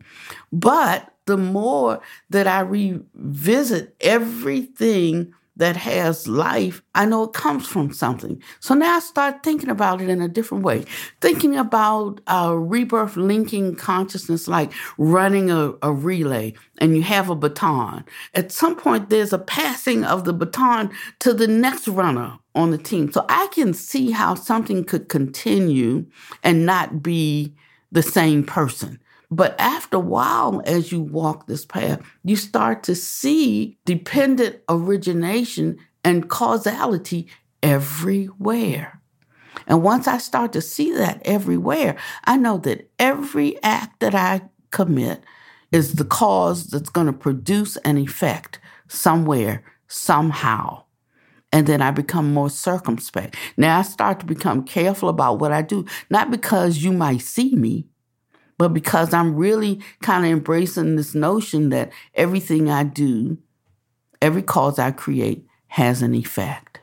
But the more that I revisit everything that has life, I know it comes from something. So now I start thinking about it in a different way, thinking about uh, rebirth linking consciousness like running a, a relay and you have a baton. At some point, there's a passing of the baton to the next runner on the team. So I can see how something could continue and not be the same person. But after a while, as you walk this path, you start to see dependent origination and causality everywhere. And once I start to see that everywhere, I know that every act that I commit is the cause that's going to produce an effect somewhere, somehow. And then I become more circumspect. Now I start to become careful about what I do, not because you might see me, but because I'm really kind of embracing this notion that everything I do, every cause I create has an effect.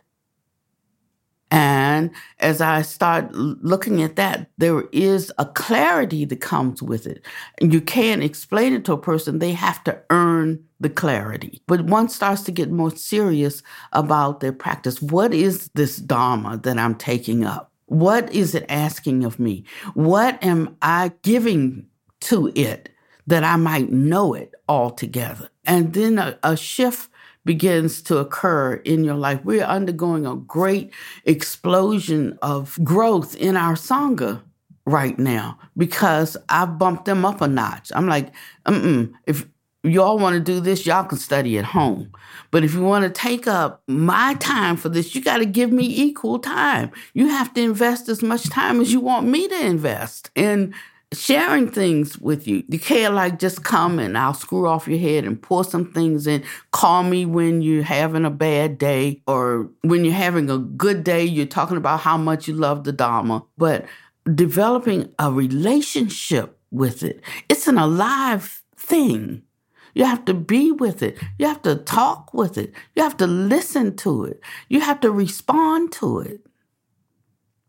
And as I start looking at that, there is a clarity that comes with it. And you can't explain it to a person, they have to earn the clarity. But one starts to get more serious about their practice. What is this Dharma that I'm taking up? What is it asking of me? What am I giving to it that I might know it altogether? And then a, a shift begins to occur in your life. We're undergoing a great explosion of growth in our Sangha right now because I bumped them up a notch. I'm like, mm mm, if y'all want to do this, y'all can study at home. But if you want to take up my time for this, you got to give me equal time. You have to invest as much time as you want me to invest in sharing things with you. You can't like just come and I'll screw off your head and pour some things in. Call me when you're having a bad day or when you're having a good day, you're talking about how much you love the Dharma. But developing a relationship with it. It's an alive thing. You have to be with it. You have to talk with it. You have to listen to it. You have to respond to it.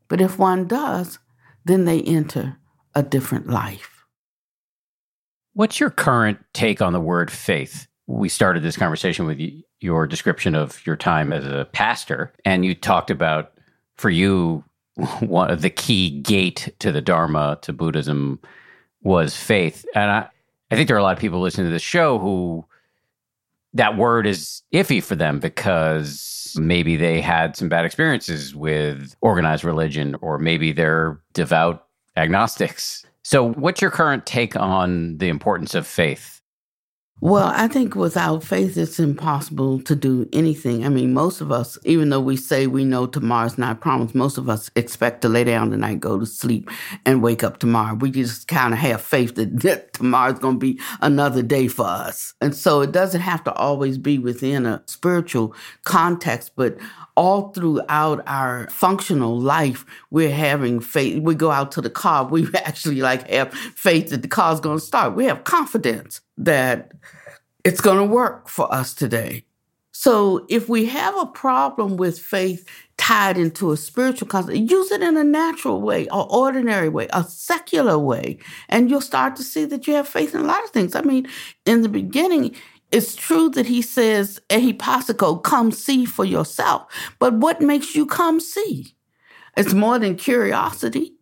But if one does, then they enter a different life. What's your current take on the word faith? We started this conversation with your description of your time as a pastor, and you talked about for you one of the key gate to the Dharma to Buddhism was faith. And I, I think there are a lot of people listening to this show who that word is iffy for them because maybe they had some bad experiences with organized religion, or maybe they're devout agnostics. So, what's your current take on the importance of faith? Well, I think without faith, it's impossible to do anything. I mean, most of us, even though we say we know tomorrow's not promised, most of us expect to lay down tonight, go to sleep, and wake up tomorrow. We just kind of have faith that, that tomorrow's going to be another day for us. And so it doesn't have to always be within a spiritual context, but all throughout our functional life, we're having faith. We go out to the car, we actually like have faith that the car's going to start. We have confidence that it's going to work for us today. So if we have a problem with faith tied into a spiritual concept, use it in a natural way, or ordinary way, a secular way, and you'll start to see that you have faith in a lot of things. I mean, in the beginning, it's true that he says, Ehipassiko, come see for yourself. But what makes you come see? It's more than curiosity.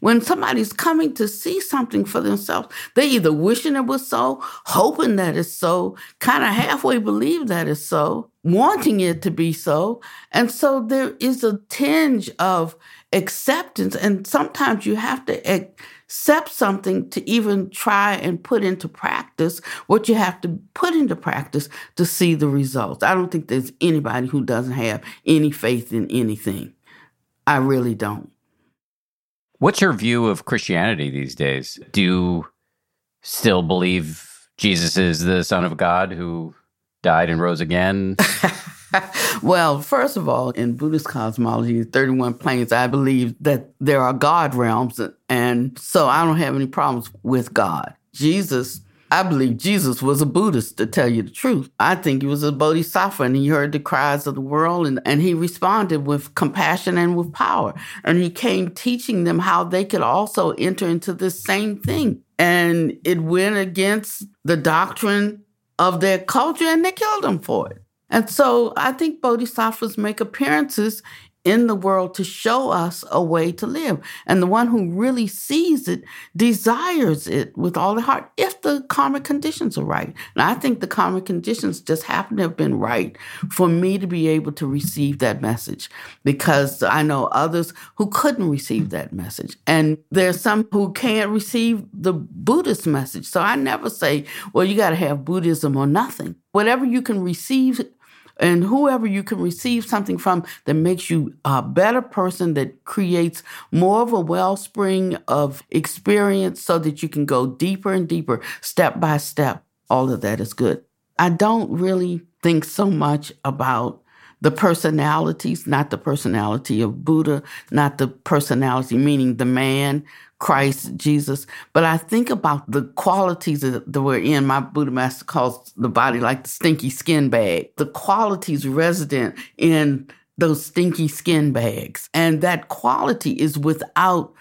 When somebody's coming to see something for themselves, they either wishing it was so, hoping that it's so, kind of halfway believe that it's so, wanting it to be so. And so there is a tinge of acceptance. And sometimes you have to accept something to even try and put into practice what you have to put into practice to see the results. I don't think there's anybody who doesn't have any faith in anything. I really don't. What's your view of Christianity these days? Do you still believe Jesus is the Son of God who died and rose again? well, first of all, in Buddhist cosmology, 31 planes, I believe that there are God realms. And so I don't have any problems with God. Jesus I believe Jesus was a Buddhist, to tell you the truth. I think he was a bodhisattva and he heard the cries of the world and, and he responded with compassion and with power. And he came teaching them how they could also enter into this same thing. And it went against the doctrine of their culture and they killed him for it. And so I think bodhisattvas make appearances in the world to show us a way to live. And the one who really sees it desires it with all the heart if the karmic conditions are right. And I think the karmic conditions just happen to have been right for me to be able to receive that message because I know others who couldn't receive that message. And there's some who can't receive the Buddhist message. So I never say, well, you got to have Buddhism or nothing. Whatever you can receive and whoever you can receive something from that makes you a better person, that creates more of a wellspring of experience so that you can go deeper and deeper, step by step. All of that is good. I don't really think so much about the personalities, not the personality of Buddha, not the personality, meaning the man, Christ Jesus. But I think about the qualities that, we're in. My Buddha master calls the body like the stinky skin bag. The qualities resident in those stinky skin bags. And that quality is without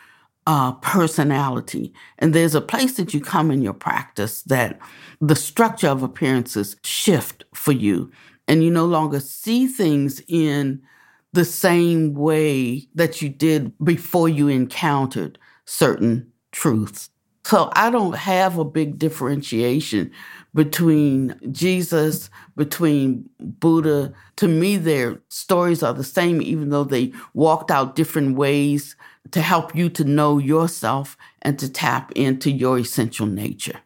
uh, personality. And there's a place that you come in your practice that the structure of appearances shift for you. And you no longer see things in the same way that you did before you encountered certain truths. So I don't have a big differentiation between Jesus, between Buddha. To me, their stories are the same, even though they walked out different ways to help you to know yourself and to tap into your essential nature.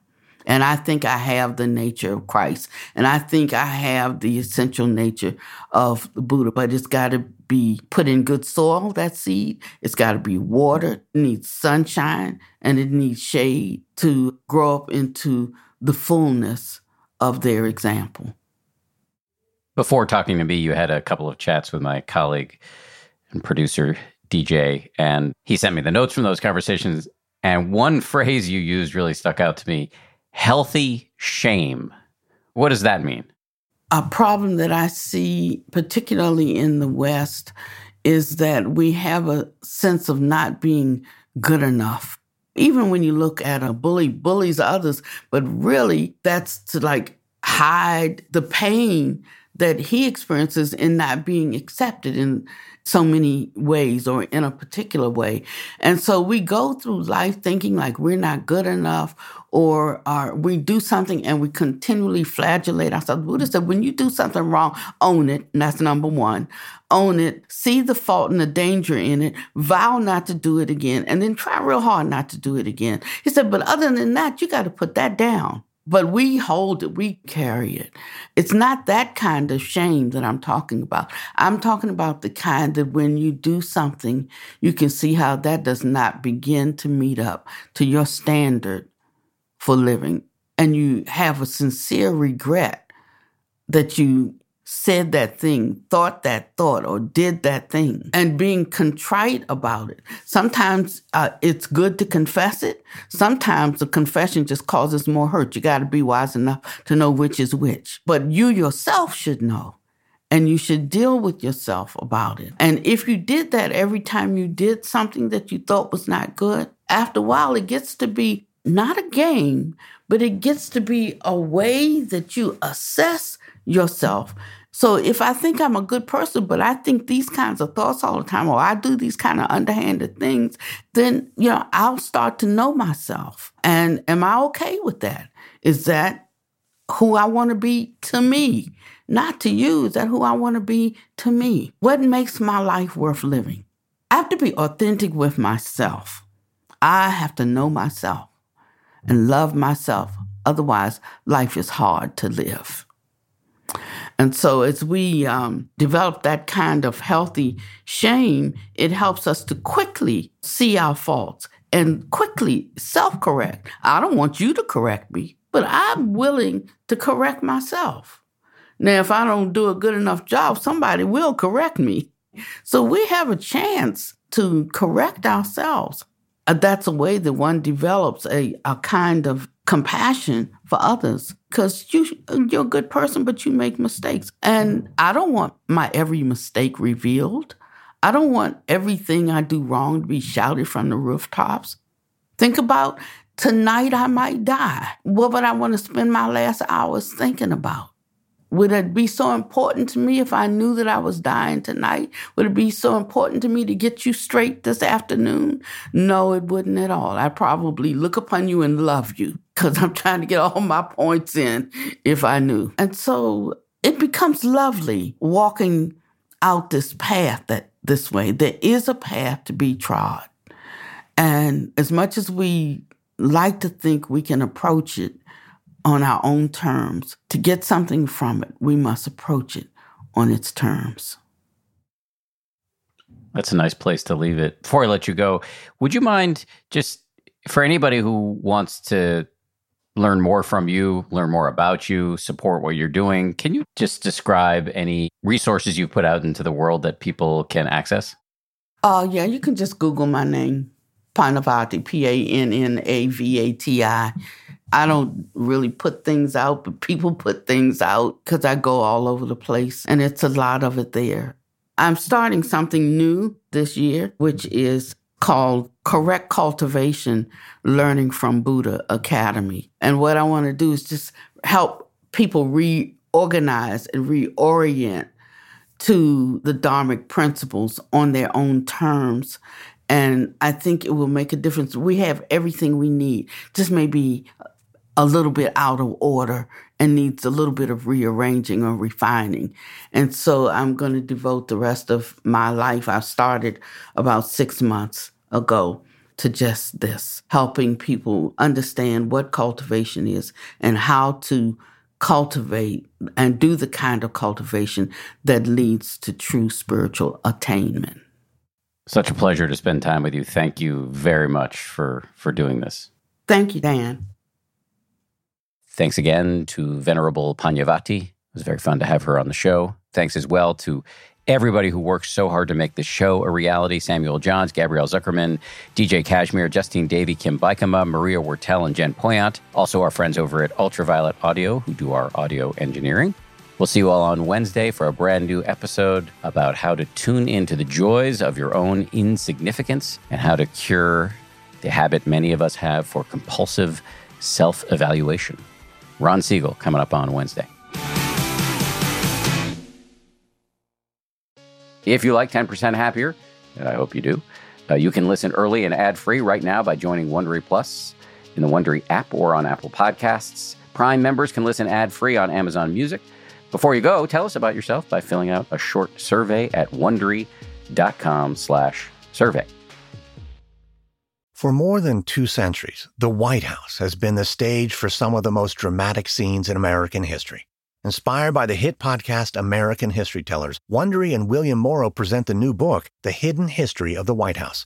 And I think I have the nature of Christ. And I think I have the essential nature of the Buddha, but it's got to be put in good soil, that seed. It's got to be watered. It needs sunshine and it needs shade to grow up into the fullness of their example. Before talking to me, you had a couple of chats with my colleague and producer, DJ, and he sent me the notes from those conversations. And one phrase you used really stuck out to me healthy shame. What does that mean? A problem that I see, particularly in the West, is that we have a sense of not being good enough. Even when you look at a bully, bullies others, but really that's to like hide the pain that he experiences in not being accepted in so many ways or in a particular way. And so we go through life thinking like we're not good enough or we do something and we continually flagellate ourselves. Buddha said, when you do something wrong, own it. And that's number one. Own it, see the fault and the danger in it, vow not to do it again, and then try real hard not to do it again. He said, but other than that, you got to put that down. But we hold it, we carry it. It's not that kind of shame that I'm talking about. I'm talking about the kind that when you do something, you can see how that does not begin to meet up to your standard for living. And you have a sincere regret that you said that thing, thought that thought, or did that thing, and being contrite about it. Sometimes uh, it's good to confess it. Sometimes the confession just causes more hurt. You got to be wise enough to know which is which. But you yourself should know. And you should deal with yourself about it. And if you did that every time you did something that you thought was not good, after a while, it gets to be not a game, but it gets to be a way that you assess yourself so if I think I'm a good person, but I think these kinds of thoughts all the time, or I do these kind of underhanded things, then, you know, I'll start to know myself. And am I okay with that? Is that who I want to be to me? Not to you. Is that who I want to be to me? What makes my life worth living? I have to be authentic with myself. I have to know myself and love myself. Otherwise, life is hard to live. And so, as we um, develop that kind of healthy shame, it helps us to quickly see our faults and quickly self correct. I don't want you to correct me, but I'm willing to correct myself. Now, if I don't do a good enough job, somebody will correct me. So, we have a chance to correct ourselves. Uh, that's a way that one develops a, a kind of compassion for others. Because you you're a good person but you make mistakes. And i don't want my every mistake revealed. I don't want everything i do wrong to be shouted from the rooftops. Think about tonight i might die. What would i want to spend my last hours thinking about would it be so important to me if I knew that I was dying tonight? Would it be so important to me to get you straight this afternoon? No, it wouldn't at all. I'd probably look upon you and love you because I'm trying to get all my points in if I knew. And so it becomes lovely walking out this path that this way. There is a path to be trod. And as much as we like to think we can approach it on our own terms. To get something from it, we must approach it on its terms. That's a nice place to leave it. Before I let you go, would you mind just for anybody who wants to learn more from you, learn more about you, support what you're doing, can you just describe any resources you've put out into the world that people can access? Oh, uh, yeah, you can just Google my name, Pannavati, P A N N A V A T I. I don't really put things out, but people put things out because I go all over the place and it's a lot of it there. I'm starting something new this year, which is called Correct Cultivation Learning from Buddha Academy. And what I want to do is just help people reorganize and reorient to the Dharmic principles on their own terms. And I think it will make a difference. We have everything we need, just maybe a little bit out of order and needs a little bit of rearranging or refining. And so I'm going to devote the rest of my life. I started about six months ago to just this, helping people understand what cultivation is and how to cultivate and do the kind of cultivation that leads to true spiritual attainment. Such a pleasure to spend time with you. Thank you very much for for doing this. Thank you, Dan. Thanks again to Venerable Pannavati. It was very fun to have her on the show. Thanks as well to everybody who works so hard to make this show a reality Samuel Johns, Gabrielle Zuckerman, DJ Cashmere, Justine Davey, Kim Bikama, Maria Wortel, and Jen Poyant. Also, our friends over at Ultraviolet Audio who do our audio engineering. We'll see you all on Wednesday for a brand new episode about how to tune into the joys of your own insignificance and how to cure the habit many of us have for compulsive self evaluation. Ron Siegel coming up on Wednesday. If you like 10% Happier, and I hope you do, uh, you can listen early and ad free right now by joining Wondery Plus in the Wondery app or on Apple Podcasts. Prime members can listen ad free on Amazon Music. Before you go, tell us about yourself by filling out a short survey at wondery.com/survey. For more than two centuries, the White House has been the stage for some of the most dramatic scenes in American history. Inspired by the hit podcast American History Tellers, Wondery and William Morrow present the new book, The Hidden History of the White House.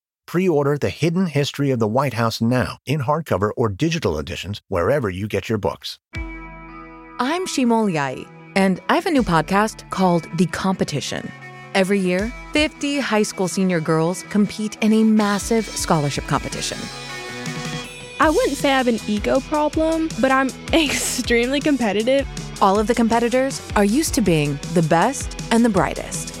Pre order The Hidden History of the White House now in hardcover or digital editions wherever you get your books. I'm Shima Oliaee, and I have a new podcast called The Competition. Every year, 50 high school senior girls compete in a massive scholarship competition. I wouldn't say I have an ego problem, but I'm extremely competitive. All of the competitors are used to being the best and the brightest,